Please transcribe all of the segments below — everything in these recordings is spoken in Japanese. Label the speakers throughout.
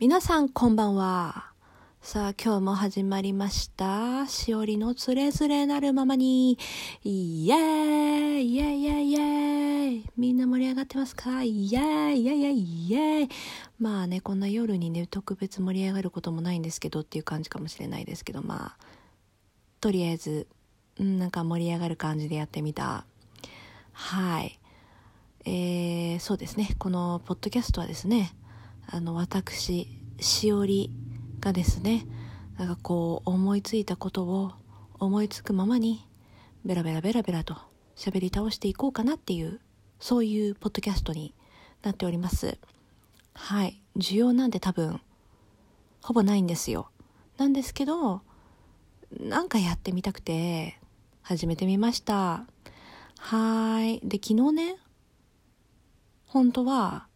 Speaker 1: 皆さんこんばんは。さあ今日も始まりました。しおりのつれづれなるままに。イエーイイエーイイエーイイエーイみんな盛り上がってますか？イエーイイエーイイエーイイエーイまあね、こんな夜にね、特別盛り上がることもないんですけどっていう感じかもしれないですけど、まあ、とりあえず、うん、なんか盛り上がる感じでやってみた。はい。えー、そうですね。このポッドキャストはですね、あの、私、しおりがですね、なんかこう、思いついたことを思いつくままに、ベラベラベラベラと喋り倒していこうかなっていう、そういうポッドキャストになっております。はい。需要なんて多分、ほぼないんですよ。なんですけど、なんかやってみたくて、始めてみました。はーい。で、昨日ね、本当は、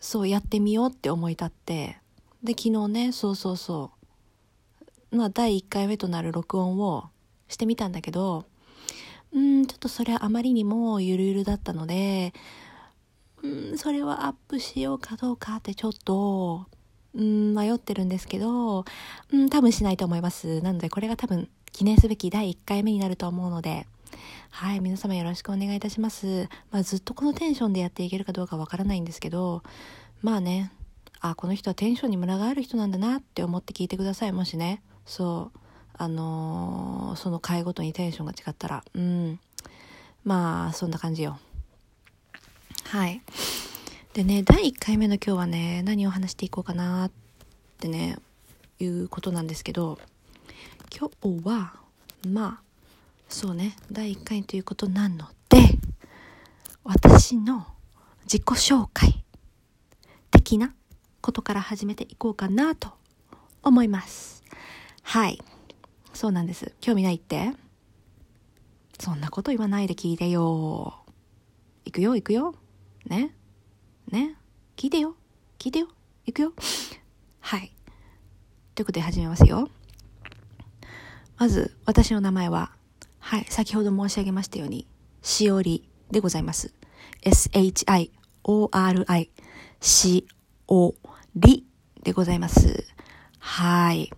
Speaker 1: そうやってみようって思い立って。で昨日ねそうそうそう。まあ第1回目となる録音をしてみたんだけどうんちょっとそれはあまりにもゆるゆるだったのでうんそれはアップしようかどうかってちょっとうん迷ってるんですけどうん多分しないと思います。なのでこれが多分記念すべき第1回目になると思うのではい、皆様よろしくお願いいたします。まあ、ずっとこのテンションでやっていけるかどうかわからないんですけど、まあね、あ、この人はテンションにムラがある人なんだなって思って聞いてください。もしね、そう、あのー、その回ごとにテンションが違ったら、うん。まあ、そんな感じよ。はい。でね、第1回目の今日はね、何を話していこうかなってね、いうことなんですけど、今日は、まあ、そうね。第1回ということなので私の自己紹介的なことから始めていこうかなと思います。はい。そうなんです。興味ないって？そんなこと言わないで聞いてよ。行くよ行くよ。ね？ね？聞いてよ。聞いてよ。行くよ。はい。ということで始めますよ。まず私の名前ははい、先ほど申し上げましたように、しおりでございます。s-h-i-o-r-i、しおりでございます。はい。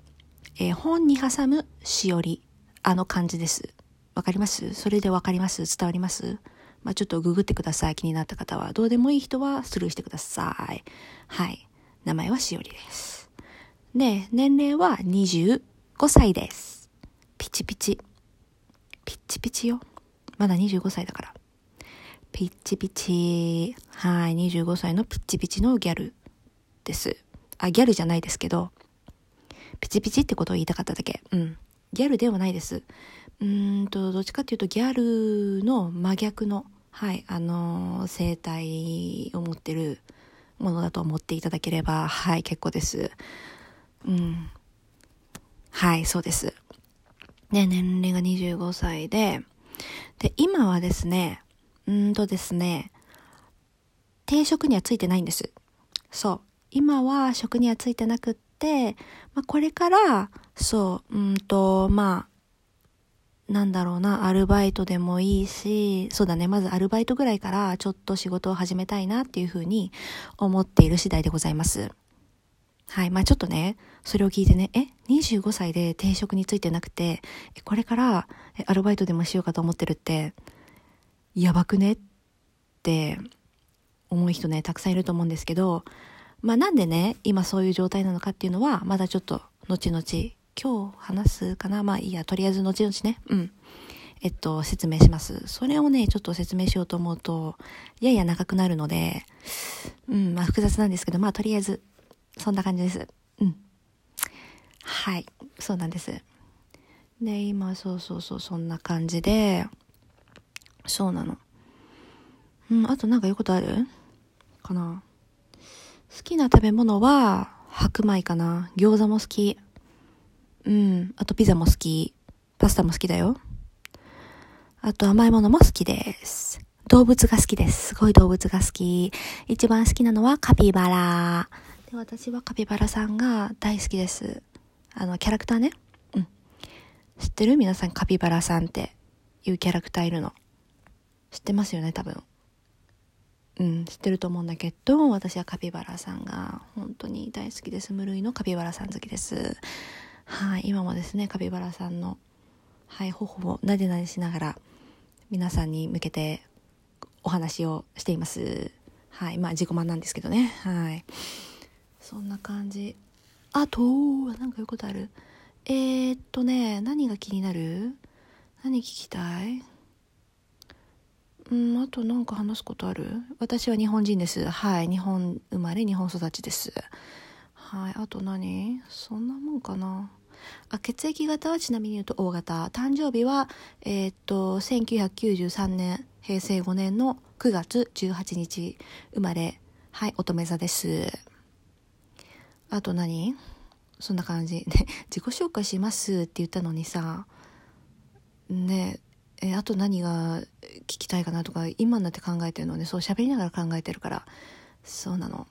Speaker 1: えー、本に挟むしおり、あの感じです。わかります？それでわかります？伝わります？まあ、ちょっとググってください。気になった方は。どうでもいい人はスルーしてください。はい。名前はしおりです。で、年齢は25歳です。ピチピチ。ピッチピチよ。まだ25歳だから。ピッチピチ。はい、25歳のピッチピチのギャルです。あ、ギャルじゃないですけど、ピチピチってことを言いたかっただけ。うん。ギャルではないです。うんと、どっちかっていうとギャルの真逆の、はい、あのー、生態を持ってるものだと思っていただければ、はい、結構です。うん。はい、そうです。ね、年齢が25歳で、で、今はですね、うんとですね、定職にはついてないんです。そう。今は職にはついてなくって、まあ、これから、そう、うんと、まあ、なんだろうな、アルバイトでもいいし、そうだね、まずアルバイトぐらいからちょっと仕事を始めたいなっていうふうに思っている次第でございます。はい。まあちょっとね、それを聞いてね、え ?25 歳で定職についてなくて、これからアルバイトでもしようかと思ってるって、やばくねって思う人ね、たくさんいると思うんですけど、まあなんでね、今そういう状態なのかっていうのは、まだちょっと後々、今日話すかなまあいいや、とりあえず後々ね、うん。えっと、説明します。それをね、ちょっと説明しようと思うと、やや長くなるので、うん、まあ複雑なんですけど、まあとりあえずそんな感じです。はい。そうなんです。で、今、そうそうそう、そんな感じで、そうなの。うん、あとなんか言うことある？かな？好きな食べ物は、白米かな。餃子も好き。うん。あとピザも好き。パスタも好きだよ。あと甘いものも好きです。動物が好きです。すごい動物が好き。一番好きなのはカピバラ。で私はカピバラさんが大好きです。あの、キャラクターね。うん。知ってる？皆さんカピバラさんって。いうキャラクターいるの。知ってますよね、多分。うん。知ってると思うんだけど私はカピバラさんが本当に大好きです。無類のカピバラさん好きです。はい。今もですねカピバラさんのはい頬をなでなでしながら皆さんに向けてお話をしています。はい。まあ自己満なんですけどね。はい。そんな感じ。あとなんか言うことある。えー、っとね何が気になる？何聞きたい？うんあと何か話すことある？私は日本人です。はい日本生まれ日本育ちです。はいあと何？そんなもんかな。あ血液型はちなみに言うと O 型。誕生日はえー、っと1993年平成5年の9月18日生まれ。はい乙女座です。あと何？そんな感じ。ね自己紹介しますって言ったのにさ。ねえあと何が聞きたいかなとか今になって考えてるのでそう喋りながら考えてるから。そうなの。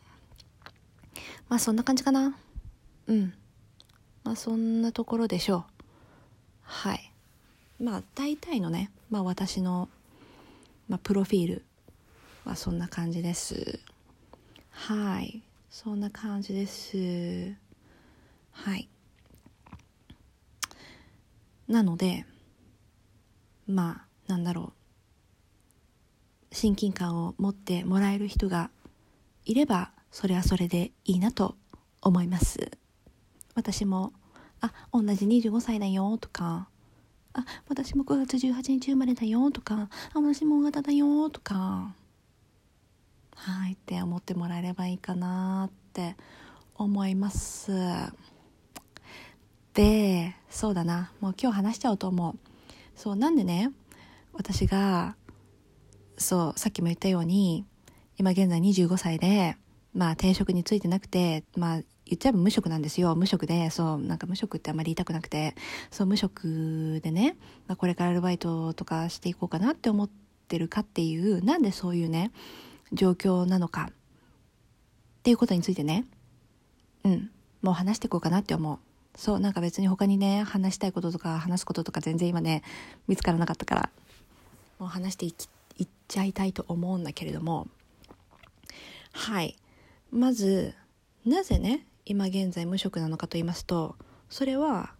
Speaker 1: まあそんな感じかな。うん。まあそんなところでしょう。はい。まあ大体のねまあ私の、まあ、プロフィールはそんな感じです。はい。そんな感じです。はい。なのでまあなんだろう。親近感を持ってもらえる人がいればそれはそれでいいなと思います。私も「あ同じ25歳だよ」とか「あ私も9月18日生まれだよ」とか「あ私も大型だよ」とかはいって思ってもらえればいいかなって思います。でそうだな。もう今日話しちゃおうと思う。そうなんでね私がそうさっきも言ったように今現在25歳でまあ転職についてなくてまあ言っちゃえば無職なんですよ。無職でそうなんか無職ってあんまり言いたくなくて。そう無職でね、まあ、これからアルバイトとかしていこうかなって思ってるかっていうなんでそういうね状況なのかっていうことについてね。うん。もう話していこうかなって思う。そうなんか別に他にね話したいこととか話すこととか全然今ね見つからなかったからもう話していきいっちゃいたいと思うんだけれども。はい。まずなぜね今現在無職なのかと言いますとそれは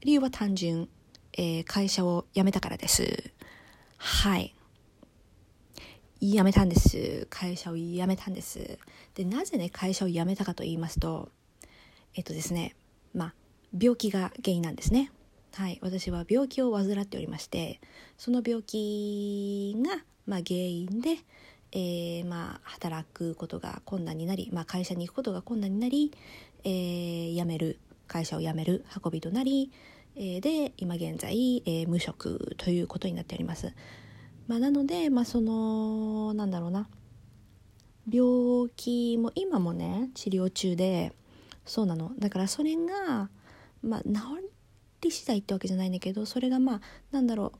Speaker 1: 理由は単純、えー、会社を辞めたからです。はい。辞めたんです。会社を辞めたんです。でなぜね会社を辞めたかと言いますとえっとですねまあ病気が原因なんですね。はい私は病気を患っておりましてその病気が、まあ、原因でえー、まあ、働くことが困難になり、まあ、会社に行くことが困難になり、えー、辞める。会社を辞める。運びとなり、えー、で今現在、え、無職ということになっております。まあ、なので、まあ、そのなんだろうな。病気も今もね治療中でそうなの。だからそれが、まあ、治り次第ってわけじゃないんだけどそれがまあなんだろ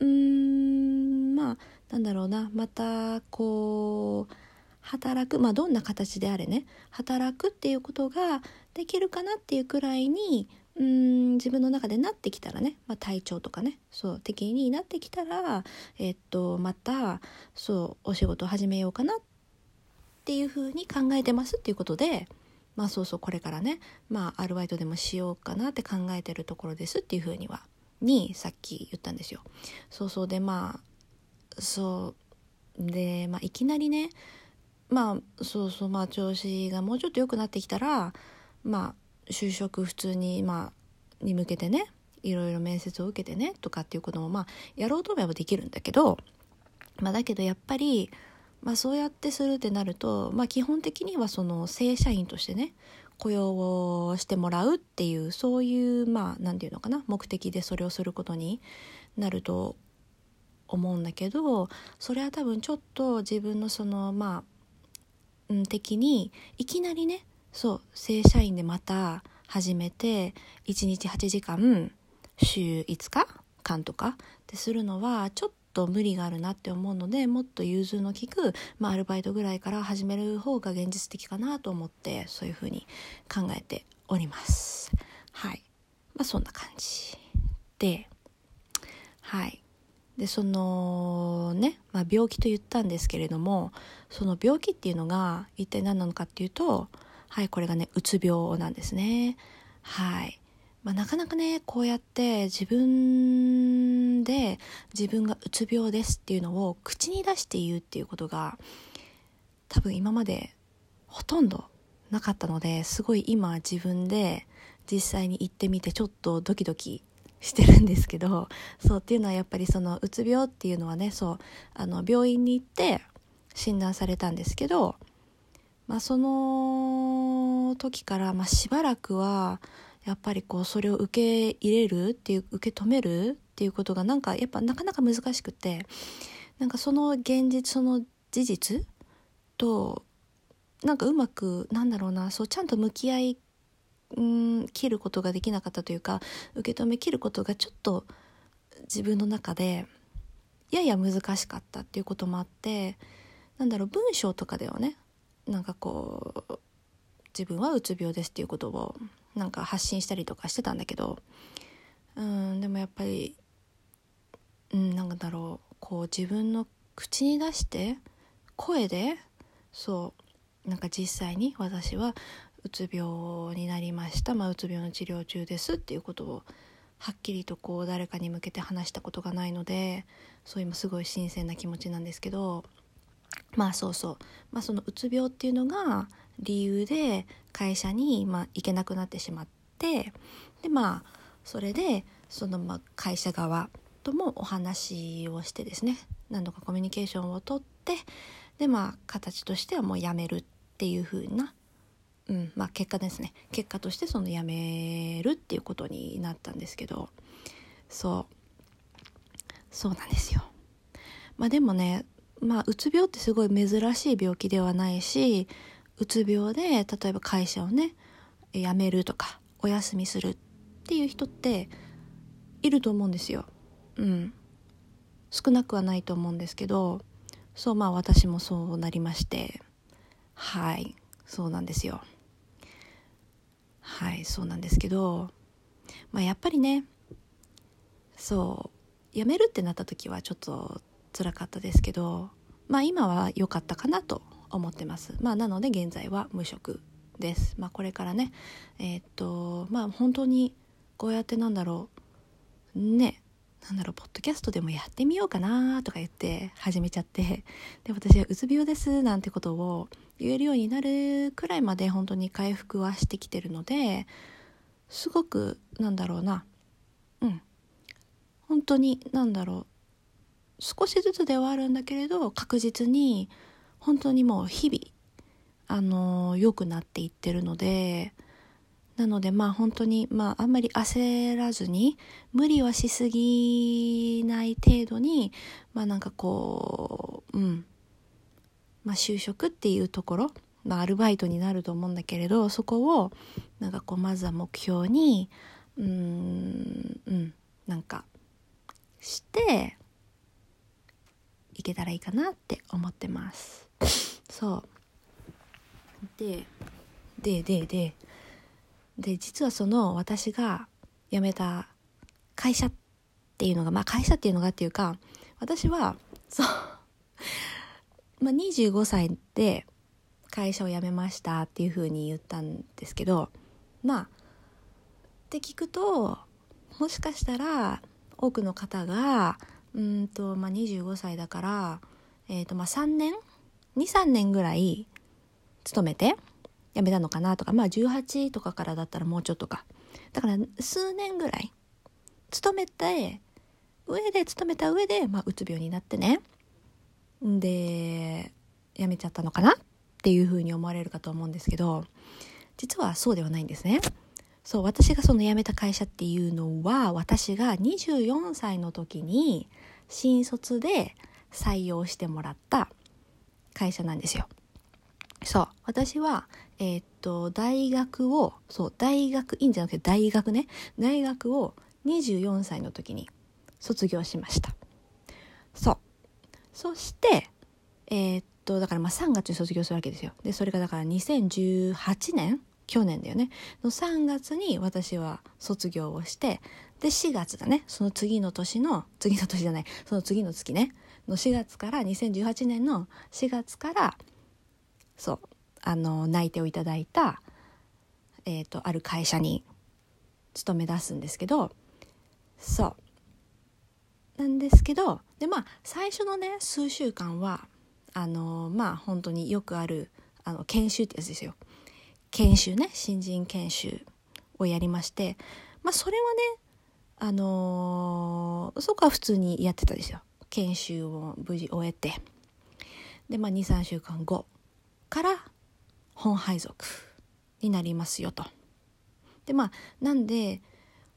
Speaker 1: う。うーんまあなんだろうな。またこう働く。まあどんな形であれね。働くっていうことができるかなっていうくらいにうん自分の中でなってきたらね、まあ、体調とかねそう適になってきたらえっとまたそうお仕事を始めようかなっていうふうに考えてますっていうことでまあそうそうこれからねまあアルバイトでもしようかなって考えてるところですっていうふうにはにさっき言ったんですよ。そうそうでまあそうで、まあ、いきなりねまあそうそうまあ調子がもうちょっと良くなってきたらまあ就職普通にまあに向けてねいろいろ面接を受けてねとかっていうこともまあやろうと思えばできるんだけどまあだけどやっぱりまあそうやってするってなるとまあ基本的にはその正社員としてね雇用をしてもらうっていうそういうまあ何て言うのかな目的でそれをすることになると思うんだけどそれは多分ちょっと自分のそのまあ、うん、的にいきなりねそう正社員でまた始めて1日8時間週5日間とか？ってするのはちょっと無理があるなって思うのでもっと融通の利く、まあ、アルバイトぐらいから始める方が現実的かなと思ってそういうふうに考えております。はい。まあそんな感じ。ではい。でそのね、まあ、病気と言ったんですけれどもその病気っていうのが一体何なのかっていうとはいこれがねうつ病なんですね。はい、まあ、なかなかねこうやって自分で自分がうつ病ですっていうのを口に出して言うっていうことが多分今までほとんどなかったのですごい今自分で実際に行ってみてちょっとドキドキしてるんですけどそうっていうのはやっぱりそのうつ病っていうのはねそうあの病院に行って診断されたんですけど、まあ、その時から、まあ、しばらくはやっぱりこうそれを受け入れるっていう受け止めるっていうことがなんかやっぱなかなか難しくてなんかその現実その事実となんかうまくなんだろうなそうちゃんと向き合いうん切ることができなかったというか受け止め切ることがちょっと自分の中でやや難しかったっていうこともあってなんだろう文章とかではねなんかこう自分はうつ病ですっていうことをなんか発信したりとかしてたんだけどうんでもやっぱりうんなんだろうこう自分の口に出して声でそうなんか実際に私はうつ病になりました、まあ、うつ病の治療中ですっていうことをはっきりとこう誰かに向けて話したことがないのでそう今すごい新鮮な気持ちなんですけどまあそうそう、まあ、そのうつ病っていうのが理由で会社にまあ行けなくなってしまってでまあそれでそのまあ会社側ともお話をしてですね。何度かコミュニケーションをとってでまあ形としてはもうやめるっていう風なうんまあ、結果ですね。結果としてその辞めるっていうことになったんですけど。そう。そうなんですよ。まあでもねまあうつ病ってすごい珍しい病気ではないしうつ病で例えば会社をね辞めるとかお休みするっていう人っていると思うんですよ。うん。少なくはないと思うんですけどそうまあ私もそうなりましてはいそうなんですよ。はいそうなんですけど、まあ、やっぱりねそう辞めるってなった時はちょっと辛かったですけどまあ今は良かったかなと思ってます。まあなので現在は無職です。まあこれからねえー、っとまあ本当にこうやってなんだろうねなんだろうポッドキャストでもやってみようかなとか言って始めちゃってで私はうつ病ですなんてことを言えるようになるくらいまで本当に回復はしてきてるのですごくなんだろうなうん本当になんだろう少しずつではあるんだけれど確実に本当にもう日々あの良くなっていってるのでなのでまあ本当にまああんまり焦らずに無理はしすぎない程度にまあなんかこううん。まあ就職っていうところまあアルバイトになると思うんだけれどそこをなんかこうまずは目標にうんうんなんかしていけたらいいかなって思ってます。そう。ででででで実はその私が辞めた会社っていうのがまあ会社っていうのがっていうか私はそう。まあ25歳で会社を辞めましたっていうふうに言ったんですけどまあって聞くともしかしたら多くの方がうんと、まあ、25歳だから、えーとまあ、3年？23年ぐらい勤めて辞めたのかなとかまあ18とかからだったらもうちょっとか。だから数年ぐらい勤めて上で勤めた上で、まあ、うつ病になってね。で辞めちゃったのかなっていうふうに思われるかと思うんですけど実はそうではないんですね。そう私がその辞めた会社っていうのは私が24歳の時に新卒で採用してもらった会社なんですよ。そう私はえー、っと大学をそう大学院じゃなくて大学ね。大学を24歳の時に卒業しました。そう。そしてえー、っとだからまあ3月に卒業するわけですよ。でそれがだから2018年去年だよね。の3月に私は卒業をしてで4月だね。その次の年の次の年じゃない。その次の月ね。の4月から2018年の4月からそうあの内定をいただいた、えーと、ある会社に勤め出すんですけどそう。なんですけどでまあ最初のね数週間はあのまあ本当によくあるあの研修ってやつですよ。研修ね新人研修をやりましてまあそれはねあのー、そこは普通にやってたですよ研修を無事終えてでまあ23週間後から本配属になりますよと。でまあなんで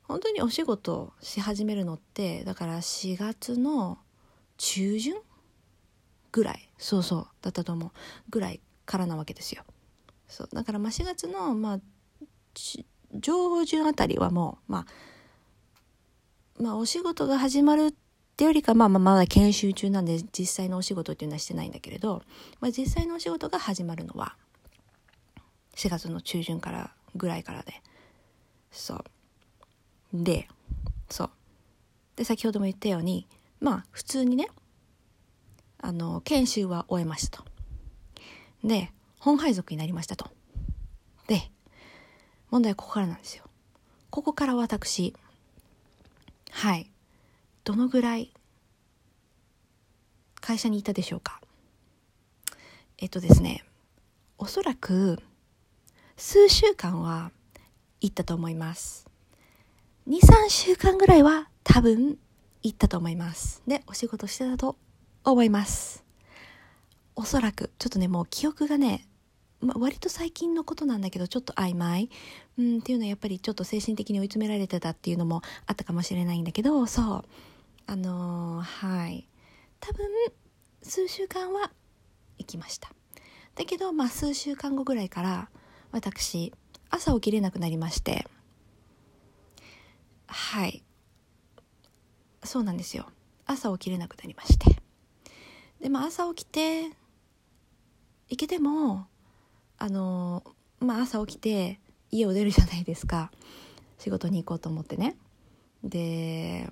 Speaker 1: 本当にお仕事し始めるのってだから4月の中旬ぐらいそうそうだったと思うぐらいからなわけですよ。そうだからまあ4月のまあ上旬あたりはもうまあまあお仕事が始まるってよりかまあまあまだ研修中なんで実際のお仕事っていうのはしてないんだけれど、まあ、実際のお仕事が始まるのは4月の中旬からぐらいからでそう。でそう。で先ほども言ったようにまあ普通にねあの研修は終えましたと。で本配属になりましたと。で、問題はここからなんですよ。ここから私、はい、どのぐらい会社にいたでしょうか。えっとですね、おそらく数週間は行ったと思います。2、3週間ぐらいは多分行ったと思います。で、お仕事してたと思います。おそらく、ちょっとね、もう記憶がね、まあ、割と最近のことなんだけどちょっと曖昧、うん、っていうのはやっぱりちょっと精神的に追い詰められてたっていうのもあったかもしれないんだけどそう。あのー、はい。多分数週間は行きました。だけどまあ数週間後ぐらいから私朝起きれなくなりまして。はい。そうなんですよ。朝起きれなくなりまして。でも朝起きて行けてもあのまあ朝起きて家を出るじゃないですか。仕事に行こうと思ってね。で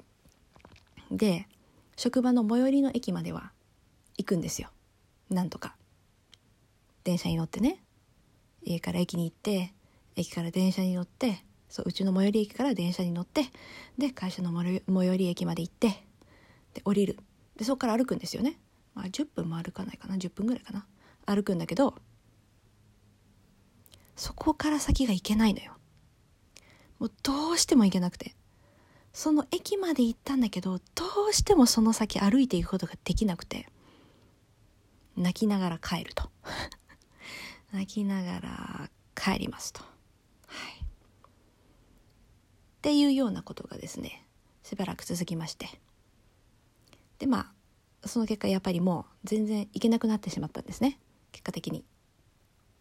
Speaker 1: で職場の最寄りの駅までは行くんですよ。なんとか。電車に乗ってね。家から駅に行って駅から電車に乗ってそううちの最寄り駅から電車に乗ってで会社の最寄り駅まで行ってで降りる。でそこから歩くんですよね、まあ、10分も歩かないかな。10分ぐらいかな。歩くんだけどそこから先が行けないのよ。もうどうしても行けなくて。その駅まで行ったんだけど、どうしてもその先歩いていくことができなくて、泣きながら帰ると。泣きながら帰りますと。はい。っていうようなことがですね、しばらく続きまして。で、まあ、その結果やっぱりもう全然行けなくなってしまったんですね。結果的に。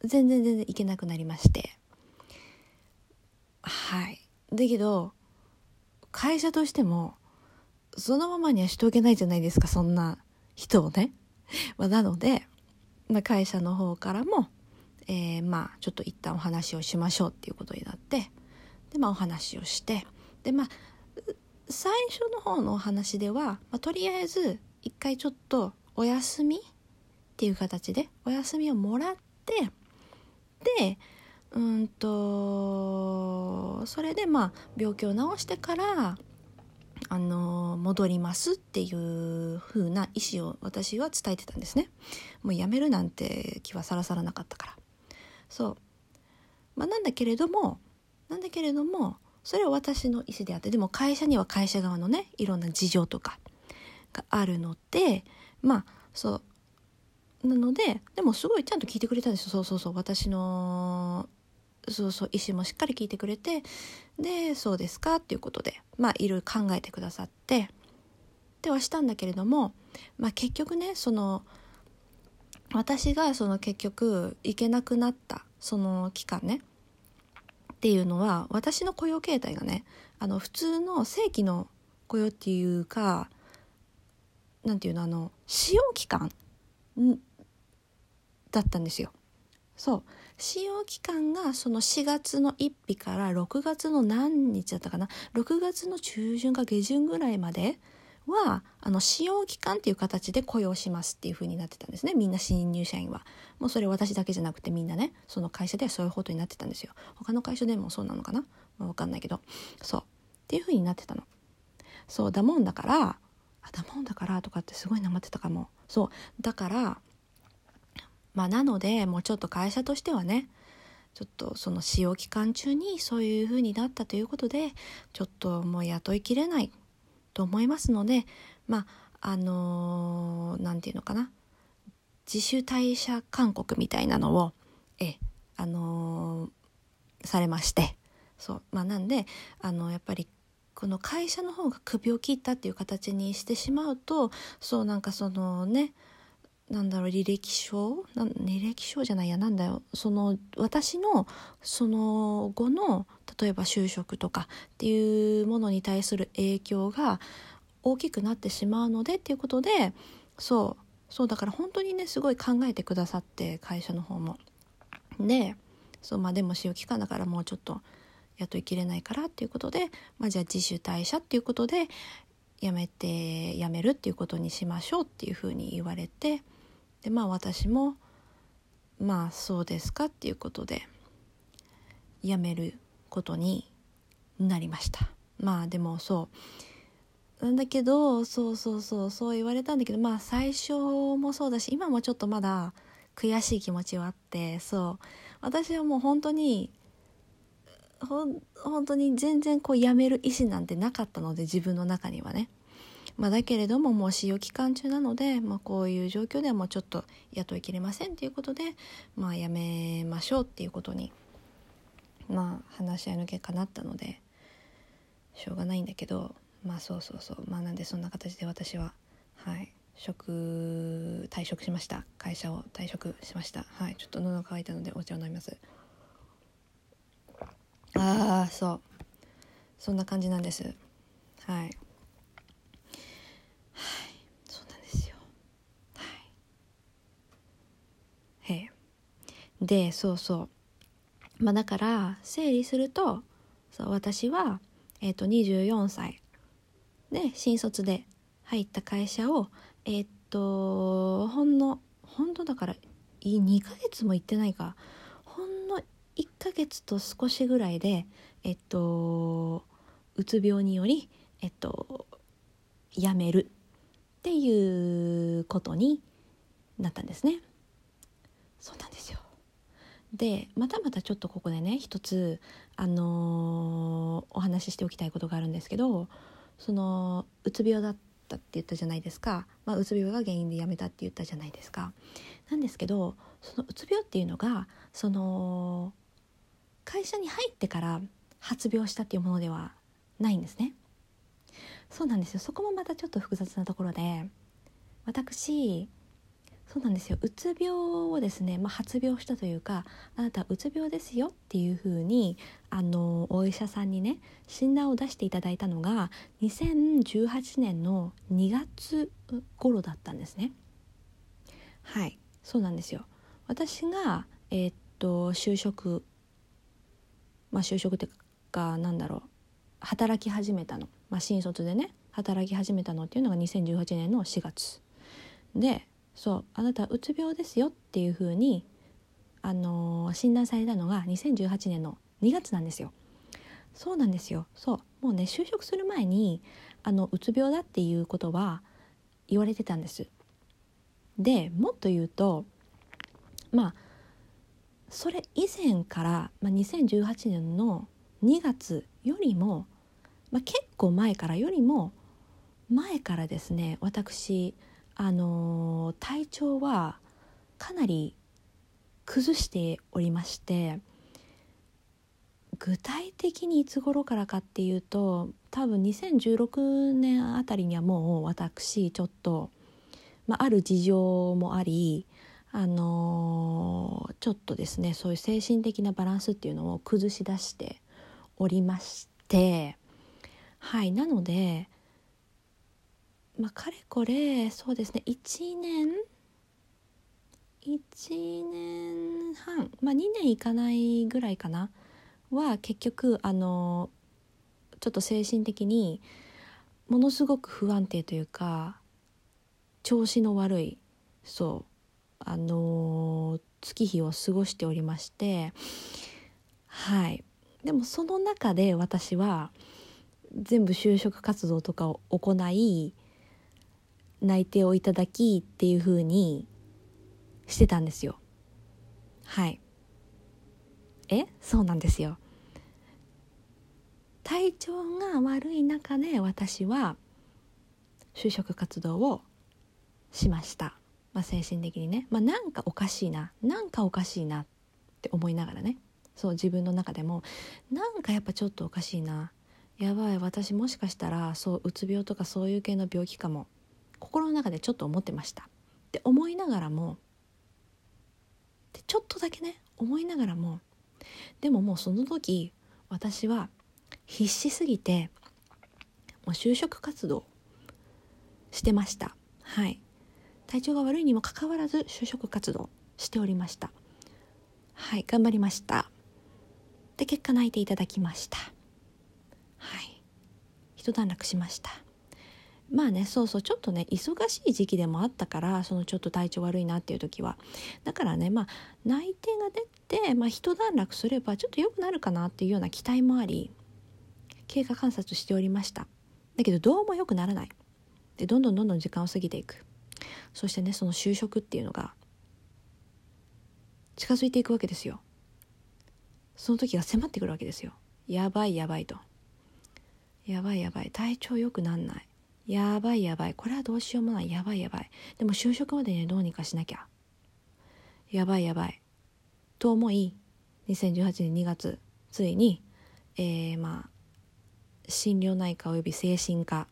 Speaker 1: 全然全然行けなくなりまして。はい。だけど会社としてもそのままにはしておけないじゃないですかそんな人をね、まあ、なので、まあ、会社の方からも、えー、まあちょっと一旦お話をしましょうっていうことになってでまあお話をしてでまあ最初の方のお話では、まあ、とりあえず一回ちょっとお休みっていう形でお休みをもらってでうんとそれでまあ病気を治してからあの戻りますっていう風な意思を私は伝えてたんですね。もうやめるなんて気はさらさらなかったから。そう。まあなんだけれどもなんだけれどもそれは私の意思であってでも会社には会社側のねいろんな事情とかがあるのでまあそう。なのででもすごいちゃんと聞いてくれたんですよ。そうそうそう。私のそうそう意思もしっかり聞いてくれてでそうですかっていうことで。まあいろいろ考えてくださって。ではしたんだけれども、まあ、結局ねその私がその結局行けなくなったその期間ね。っていうのは私の雇用形態がねあの普通の正規の雇用っていうかなんていうのあの使用期間だったんですよ。そう。使用期間がその4月の1日から6月の何日だったかな。6月の中旬か下旬ぐらいまではあの使用期間っていう形で雇用しますっていう風になってたんですね。みんな新入社員は。もうそれ私だけじゃなくてみんなねその会社ではそういうことになってたんですよ。他の会社でもそうなのかな、まあ、分かんないけど。そう。っていう風になってたの。そうだもんだからあだもんだからとかってすごいなまってたかも。そう。だからまあなのでもうちょっと会社としてはねちょっとその使用期間中にそういう風になったということでちょっともう雇いきれないと思いますのでまああの何、ー、て言うのかな自主退社勧告みたいなのをえあのー、されましてそうまあなんであのやっぱりこの会社の方が首を切ったっていう形にしてしまうとそうなんかそのねなんだろう履歴書？な履歴書じゃないやなんだよその私のその後の例えば就職とかっていうものに対する影響が大きくなってしまうのでっていうことでそうそうだから本当にねすごい考えてくださって会社の方も。でそうまあでも使用期間だからもうちょっと雇いきれないからっていうことで、まあ、じゃあ自主退社っていうことでやめてやめるっていうことにしましょうっていうふうに言われて。でまあ私もまあそうですかっていうことで辞めることになりました。まあでもそう。なんだけどそうそうそうそう言われたんだけどまあ最初もそうだし今もちょっとまだ悔しい気持ちはあってそう。私はもう本当にほん本当に全然こう辞める意思なんてなかったので自分の中にはね。まあ、だけれどももう使用期間中なので、まあ、こういう状況ではもうちょっと雇いきれませんということで、まあ、やめましょうっていうことに、まあ、話し合いの結果なったのでしょうがないんだけどまあそうそうそうまあなんでそんな形で私ははい職退職しました。会社を退職しました。はいちょっと喉乾いたのでお茶を飲みます。ああそう。そんな感じなんです。はい。でそうそう。まあだから整理するとそう私は、えー、と24歳。で新卒で入った会社をえっ、とほんの本当だから2ヶ月も行ってないか。ほんの1ヶ月と少しぐらいでえっとうつ病によりえっと辞める。っていうことになったんですね。そうなんですよ。でまたまたちょっとここでね一つ、あのー、お話ししておきたいことがあるんですけどそのうつ病だったって言ったじゃないですか、まあ、うつ病が原因でやめたって言ったじゃないですか。なんですけどそのうつ病っていうのがその会社に入ってから発病したっていうものではないんですね。そうなんですよそこもまたちょっと複雑なところで私そうなんですよ。うつ病をですね、まあ、発病したというかあなたうつ病ですよっていうふうにあのお医者さんにね診断を出していただいたのが2018年の2月頃だったんですね。はいそうなんですよ。私がえー、っと就職まあ就職っていうかなんだろう働き始めたの、まあ、新卒でね働き始めたのっていうのが2018年の4月でそうあなたうつ病ですよっていうふうに、あのー、診断されたのが2018年の2月なんですよ。そうなんですよそうもうね就職する前にあのうつ病だっていうことは言われてたんです。でもっと言うとまあそれ以前から、まあ、2018年の2月よりも、まあ、結構前からよりも前からですね私あの体調はかなり崩しておりまして具体的にいつ頃からかっていうと多分2016年あたりにはもう私ちょっと、まあ、ある事情もありあのー、ちょっとですねそういう精神的なバランスっていうのを崩し出しておりましてはいなのでまあ、かれこれそうですね。1年1年半。まあ2年いかないぐらいかな。は結局あのちょっと精神的にものすごく不安定というか調子の悪い。そう。あの月日を過ごしておりましてはい。でもその中で私は全部就職活動とかを行い内定をいただきっていう風にしてたんですよ。はい。え？そうなんですよ。体調が悪い中で私は就職活動をしました、まあ、精神的にね、まあ、なんかおかしいな。なんかおかしいなって思いながらね。そう自分の中でも。なんかやっぱちょっとおかしいな。やばい私もしかしたらそううつ病とかそういう系の病気かも。心の中でちょっと思ってました。って思いながらもでちょっとだけね思いながらもでももうその時私は必死すぎてもう就職活動してました。はい。体調が悪いにもかかわらず就職活動しておりました。はい頑張りました。で結果泣いていただきました。はい。一段落しました。まあねそうそうちょっとね忙しい時期でもあったからそのちょっと体調悪いなっていう時は。だからねまあ内定が出て、まあ、一段落すればちょっと良くなるかなっていうような期待もあり経過観察しておりました。だけどどうも良くならない。でどんどんどんどん時間を過ぎていく。そしてねその就職っていうのが近づいていくわけですよ。その時が迫ってくるわけですよ。やばいやばいと。やばいやばい。体調良くなんない。やばいやばい。これはどうしようもない。やばいやばい。でも就職までにどうにかしなきゃ。やばいやばい。と思い2018年2月ついにえー、まあ心療内科および精神科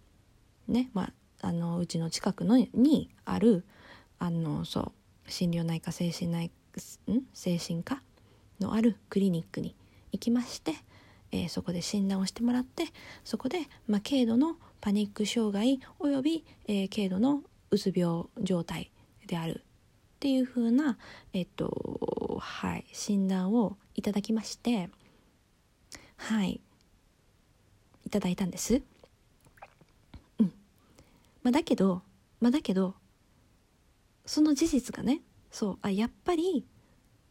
Speaker 1: ね、まあ、あのうちの近くのにあるあのそう心療内科精神内ん？精神科のあるクリニックに行きまして、えー、そこで診断をしてもらってそこで、まあ、軽度のパニック障害および、えー、軽度のうつ病状態であるっていう風なえっとはい診断をいただきましてはいいただいたんです。うん。ま、だけど、ま、だけど、その事実がね、そう、あ、やっぱり、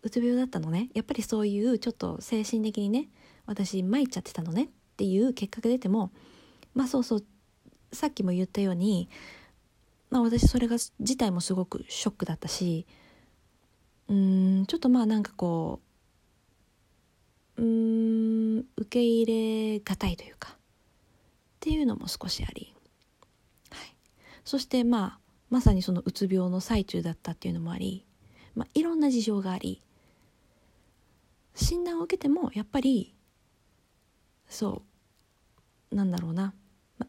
Speaker 1: うつ病だったのね。やっぱりそういうちょっと精神的にね、私参っちゃってたのねっていう結果が出ても、まあそうそう、さっきも言ったように、まあ私それが自体もすごくショックだったし、うん、ちょっとまあなんかこう、うん、受け入れがたいというか、っていうのも少しあり、はい、そしてまあまさにそのうつ病の最中だったっていうのもあり、まあ、いろんな事情があり診断を受けてもやっぱりそうなんだろうな、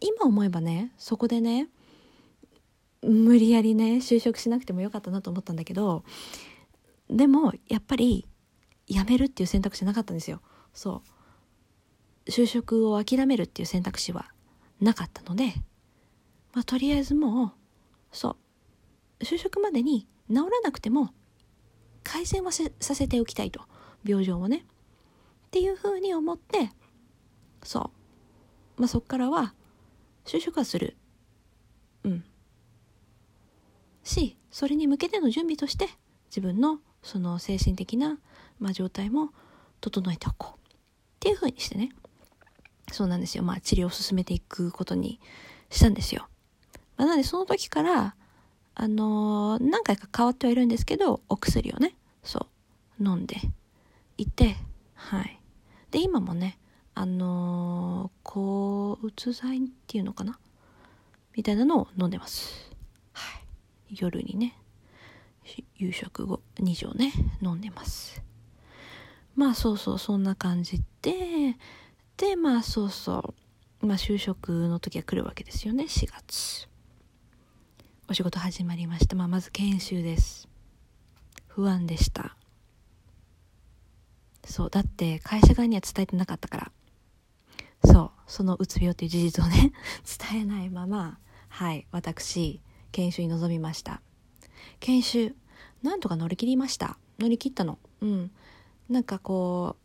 Speaker 1: 今思えばねそこでね無理やりね就職しなくてもよかったなと思ったんだけどでもやっぱり辞めるっていう選択肢なかったんですよ。そう。就職を諦めるっていう選択肢はなかったので、まあ、とりあえずもうそう。就職までに治らなくても改善はさせておきたいと。病状をね。っていうふうに思ってそう、まあ、そっからは就職はするうんしそれに向けての準備として自分のその精神的な、まあ、状態も整えておこうっていうふうにしてねそうなんですよ。まあ治療を進めていくことにしたんですよ。まあ、なのでその時から、あのー、何回か変わってはいるんですけど、お薬をね、そう、飲んでいて、はい。で、今もね、あのー、抗うつ剤っていうのかな？みたいなのを飲んでます。はい。夜にね、夕食後2錠ね、飲んでます。まあそうそう、そんな感じで、でまあそうそう。まあ就職の時は来るわけですよね。4月。お仕事始まりました、まあ、まず研修です。不安でした。そうだって会社側には伝えてなかったからそう。そのうつ病という事実をね 伝えないままはい私研修に臨みました。研修なんとか乗り切りました。乗り切ったの。うん。なんかこ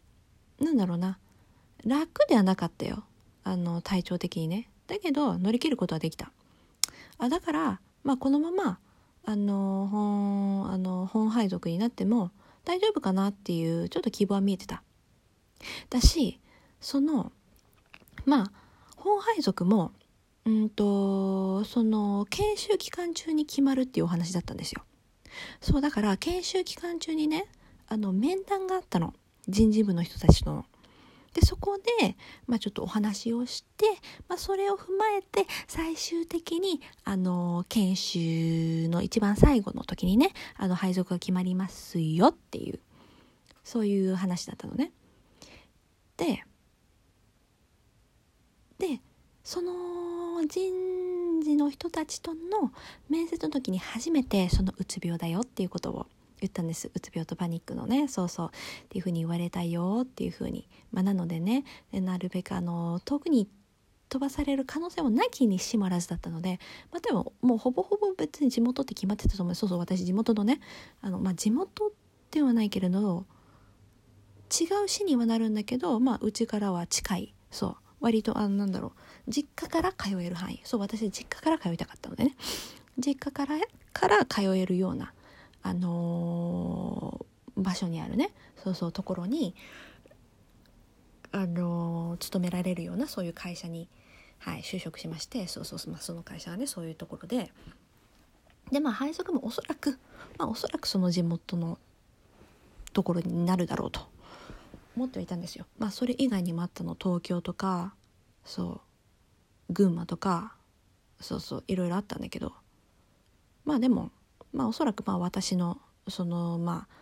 Speaker 1: うなんだろうな。楽ではなかったよ。あの体調的にね。だけど乗り切ることはできた。あだからまあこのままあの本あの本配属になっても大丈夫かなっていうちょっと希望は見えてた。だしそのまあ本配属もうんとその研修期間中に決まるっていうお話だったんですよ。そうだから研修期間中にねあの面談があったの。人事部の人たちとの。でそこで、まあ、ちょっとお話をして、まあ、それを踏まえて最終的にあの研修の一番最後の時にねあの配属が決まりますよっていうそういう話だったのね。ででその人事の人たちとの面接の時に初めてそのうつ病だよっていうことを言ったんです。うつ病とパニックのねそうそう。っていうふうに言われたよっていうふうに、まあ、なのでねなるべくあの遠くに飛ばされる可能性もなきにしもあらずだったので、まあ、でももうほぼほぼ別に地元って決まってたと思う。そうそう私地元のねあの、まあ、地元ではないけれど違う市にはなるんだけどまあうちからは近い。そう。割とあのなんだろう実家から通える範囲。そう私実家から通いたかったのでね。実家からから通えるようなあのー、場所にあるね。そうそうところにあのー、勤められるようなそういう会社に、はい、就職しまして。そうそうまあ、その会社はねそういうところで。でまあ配属もおそらくまあおそらくその地元のところになるだろうと。思ってはいたんですよ。まあそれ以外にもあったの東京とかそう群馬とかそうそういろいろあったんだけどまあでもまあおそらくまあ私のそのまあ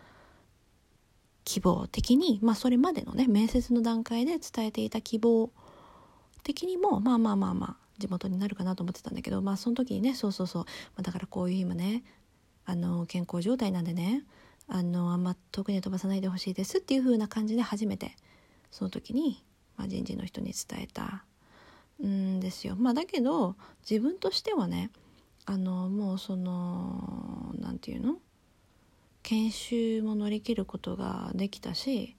Speaker 1: 希望的にまあそれまでのね面接の段階で伝えていた希望的にもまあまあまあまあ地元になるかなと思ってたんだけどまあその時にねそうそうそう、まあ、だからこういう今ねあの健康状態なんでねあのあんま遠くに飛ばさないでほしいですっていう風な感じで初めてその時に、まあ、人事の人に伝えたんですよ。まあ、だけど自分としてはねあのもうその何て言うの？研修も乗り切ることができたし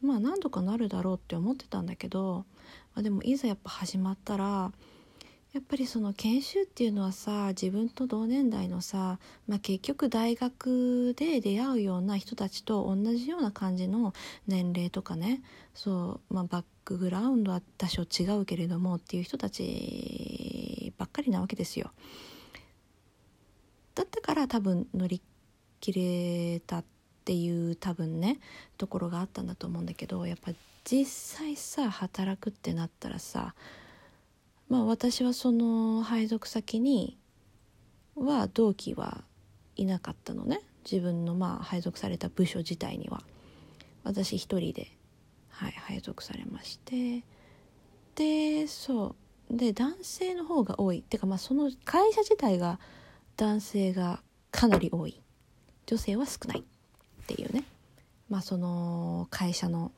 Speaker 1: まあ何とかなるだろうって思ってたんだけど、まあ、でもいざやっぱ始まったらやっぱりその研修っていうのはさ自分と同年代のさ、まあ、結局大学で出会うような人たちと同じような感じの年齢とかねそう、まあ、バックグラウンドは多少違うけれどもっていう人たちばっかりなわけですよ。だったから多分乗り切れたっていう多分ねところがあったんだと思うんだけどやっぱ実際さ働くってなったらさまあ私はその配属先には同期はいなかったのね。自分のまあ配属された部署自体には。私一人ではい、配属されまして。でそう。で男性の方が多い。っていうかまあその会社自体が男性がかなり多い。女性は少ない。っていうね。まあその会社の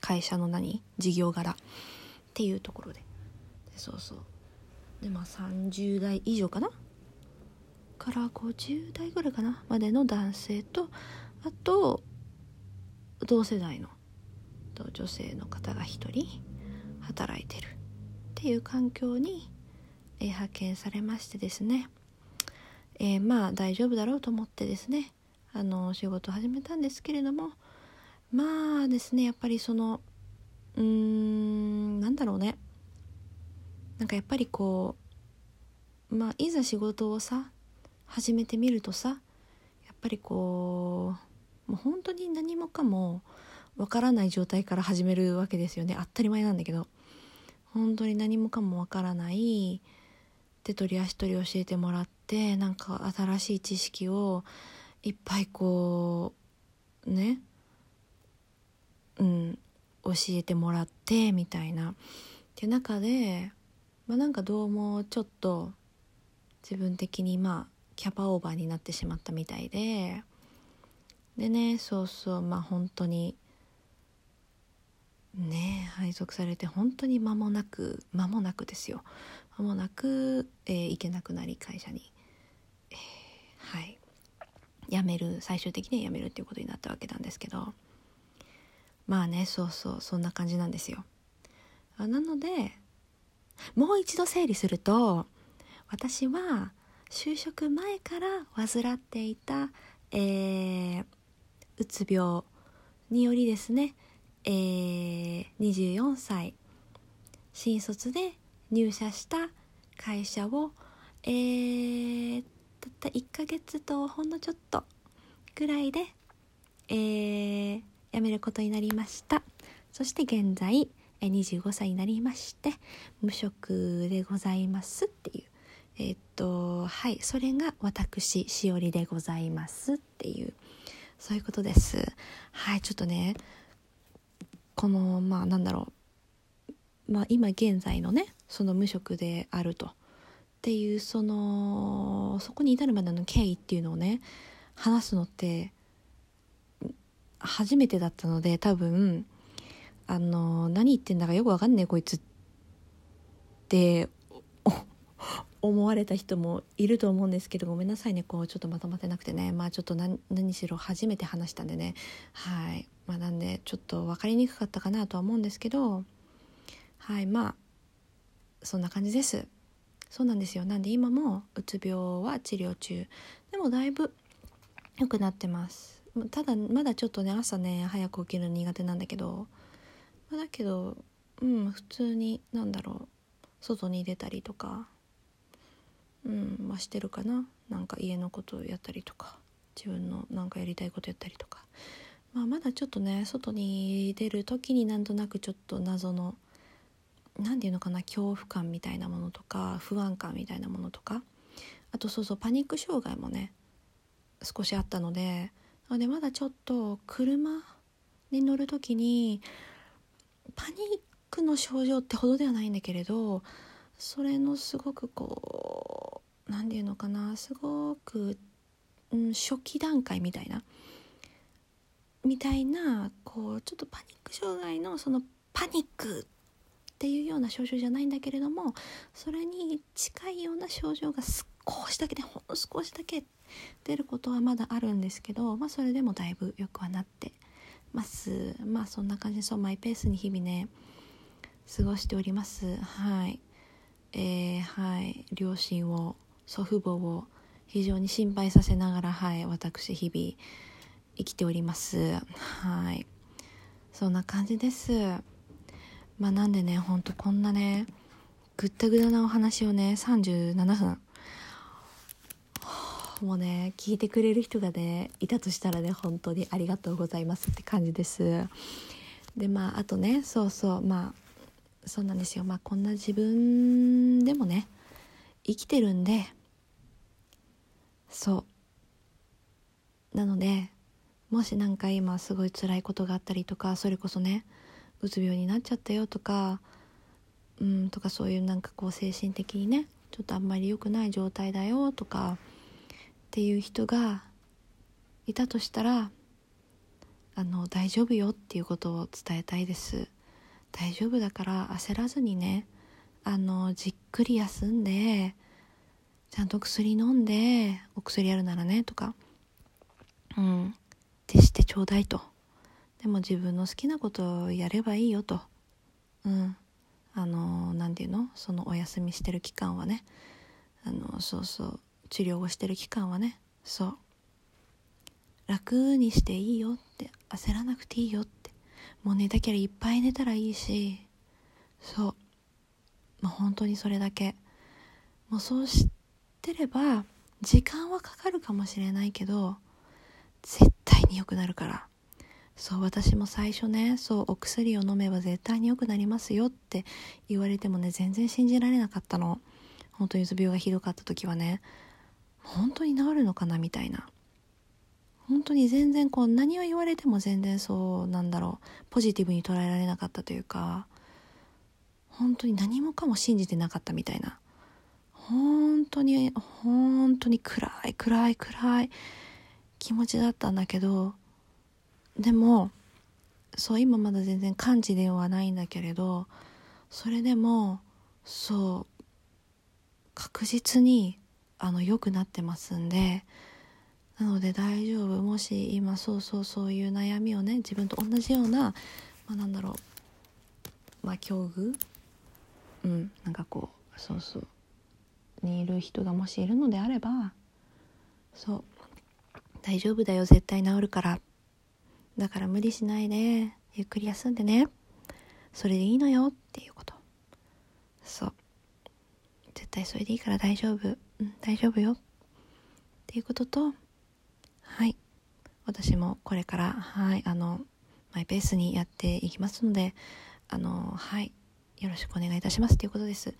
Speaker 1: 会社の何？事業柄。っていうところでで。そうそう。でまあ30代以上かな？から50代ぐらいかな？までの男性とあと同世代の女性の方が1人働いてる。っていう環境に、えー、派遣されましてですね、えー、まあ大丈夫だろうと思ってですねあの仕事を始めたんですけれどもまあですねやっぱりそのうーんなんだろうね。なんかやっぱりこうまあいざ仕事をさ始めてみるとさやっぱりこうもう本当に何もかもわからない状態から始めるわけですよね。当たり前なんだけど。本当に何もかもわからない。手取り足取り教えてもらってなんか新しい知識をいっぱいこうねうん教えてもらってみたいな。って中で、まあ、なんかどうもちょっと自分的にまあキャパオーバーになってしまったみたいででねそうそうまあ本当にね配属されて本当に間もなく間もなくですよ。間もなく、えー、行けなくなり会社に、えー、はい。辞める最終的には辞めるっていうことになったわけなんですけどまあねそうそうそんな感じなんですよ。なのでもう一度整理すると私は就職前から患っていた、えー、うつ病によりですね、えー、24歳新卒で入社した会社を、えー、たった1ヶ月とほんのちょっとぐらいで、えー、辞めることになりました。そして現在25歳になりまして無職でございますっていう。え、っとはいそれが私しおりでございますっていう。そういうことです。はいちょっとねこのまあなんだろう。まあ今現在のねその無職であると。っていうそのそこに至るまでの経緯っていうのをね話すのって初めてだったので多分あの何言ってんだかよくわかんねえこいつって 思われた人もいると思うんですけどごめんなさいねこうちょっとまとまってなくてね。まあちょっと何しろ初めて話したんでね。はい。まあなんでちょっと分かりにくかったかなとは思うんですけどはい。まあそんな感じです。そうなんですよ。なんで今もうつ病は治療中。でもだいぶ良くなってます。ただまだちょっとね朝ね早く起きるの苦手なんだけど、だけどうん普通になんだろう外に出たりとかうんまあしてるかな。なんか家のことをやったりとか自分のなんかやりたいことやったりとか。まあまだちょっとね外に出る時になんとなくちょっと謎の何て言うのかな恐怖感みたいなものとか不安感みたいなものとか。あとそうそうパニック障害もね少しあったのでなのでまだちょっと車に乗る時にパニックの症状ってほどではないんだけれどそれのすごくこう何て言うのかなすごく、うん、初期段階みたいなみたいなこうちょっとパニック障害のそのパニックっていうような症状じゃないんだけれどもそれに近いような症状が少しだけでほんの少しだけ出ることはまだあるんですけど、まあ、それでもだいぶよくはなってます。まあそんな感じでそうマイペースに日々ね過ごしております。はい。えー、はい。両親を祖父母を非常に心配させながらはい。私日々生きております。はい。そんな感じです。まあなんでねほんとこんなねぐったぐだなお話をね37分もね聞いてくれる人がねいたとしたらね本当にありがとうございますって感じです。でまああとねそうそうまあそうなんですよ。まあこんな自分でもね生きてるんでそう。なのでもし何か今すごい辛いことがあったりとかそれこそねうつ病になっちゃったよとかうんとかそういうなんかこう精神的にねちょっとあんまり良くない状態だよとかっていう人がいたとしたらあの大丈夫よっていうことを伝えたいです。大丈夫だから焦らずにねあのじっくり休んでちゃんと薬飲んでお薬あるならねとかうんってしてちょうだいと。でも自分の好きなことをやればいいよと。うんあの何て言うの？そのお休みしてる期間はね。あのそうそう。治療をしてる期間はねそう。楽にしていいよって焦らなくていいよって。もう寝たきゃいっぱい寝たらいいしそう。まあ本当にそれだけ。もうそうしてれば時間はかかるかもしれないけど絶対に良くなるから。そう私も最初ねそうお薬を飲めば絶対に良くなりますよって言われてもね全然信じられなかったの。本当にうつ病がひどかった時はね。本当に治るのかなみたいな。本当に全然こう何を言われても全然そうなんだろう。ポジティブに捉えられなかったというか。本当に何もかも信じてなかったみたいな。本当に本当に暗い暗い暗い気持ちだったんだけど。でもそう今まだ全然感じではないんだけれどそれでもそう確実にあの良くなってますんでなので大丈夫。もし今そうそうそういう悩みをね自分と同じようなまあなんだろうまあ境遇うんなんかこうそうそうにいる人がもしいるのであればそう大丈夫だよ絶対治るから。だから無理しないでゆっくり休んでね。それでいいのよっていうこと。そう。絶対それでいいから大丈夫。うん大丈夫よ。っていうこととはい。私もこれからはいあのマイペースにやっていきますのであのはい。よろしくお願いいたします。ということです。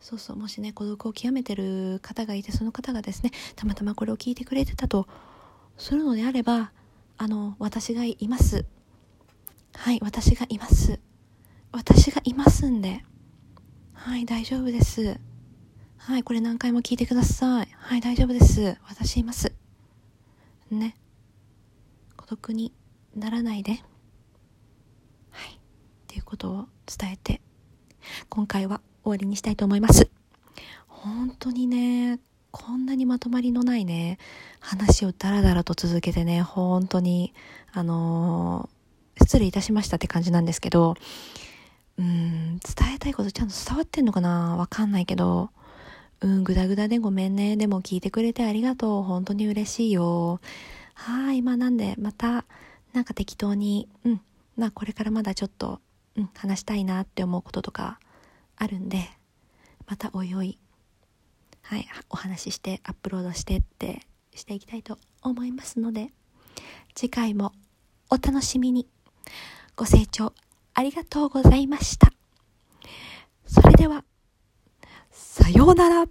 Speaker 1: そうそう。もしね孤独を極めてる方がいてその方がですねたまたまこれを聞いてくれてたとするのであればあの私がいます。はい私がいます。私がいますんではい大丈夫です。はいこれ何回も聞いてください。はい大丈夫です。私います。ね。孤独にならないで。はいっていうことを伝えて今回は終わりにしたいと思います。本当にねこんなにまとまりのないね話をダラダラと続けてね本当にあのー、失礼いたしましたって感じなんですけどうん伝えたいことちゃんと伝わってんのかな？わかんないけどうん、ぐだぐだでごめんね。でも聞いてくれてありがとう。本当に嬉しいよ。はい。まあなんで、また、なんか適当に、うん。まあこれからまだちょっと、うん、話したいなって思うこととかあるんで、またおいおい、はい、お話ししてアップロードしてってしていきたいと思いますので、次回もお楽しみに。ご清聴ありがとうございました。それでは、さようなら。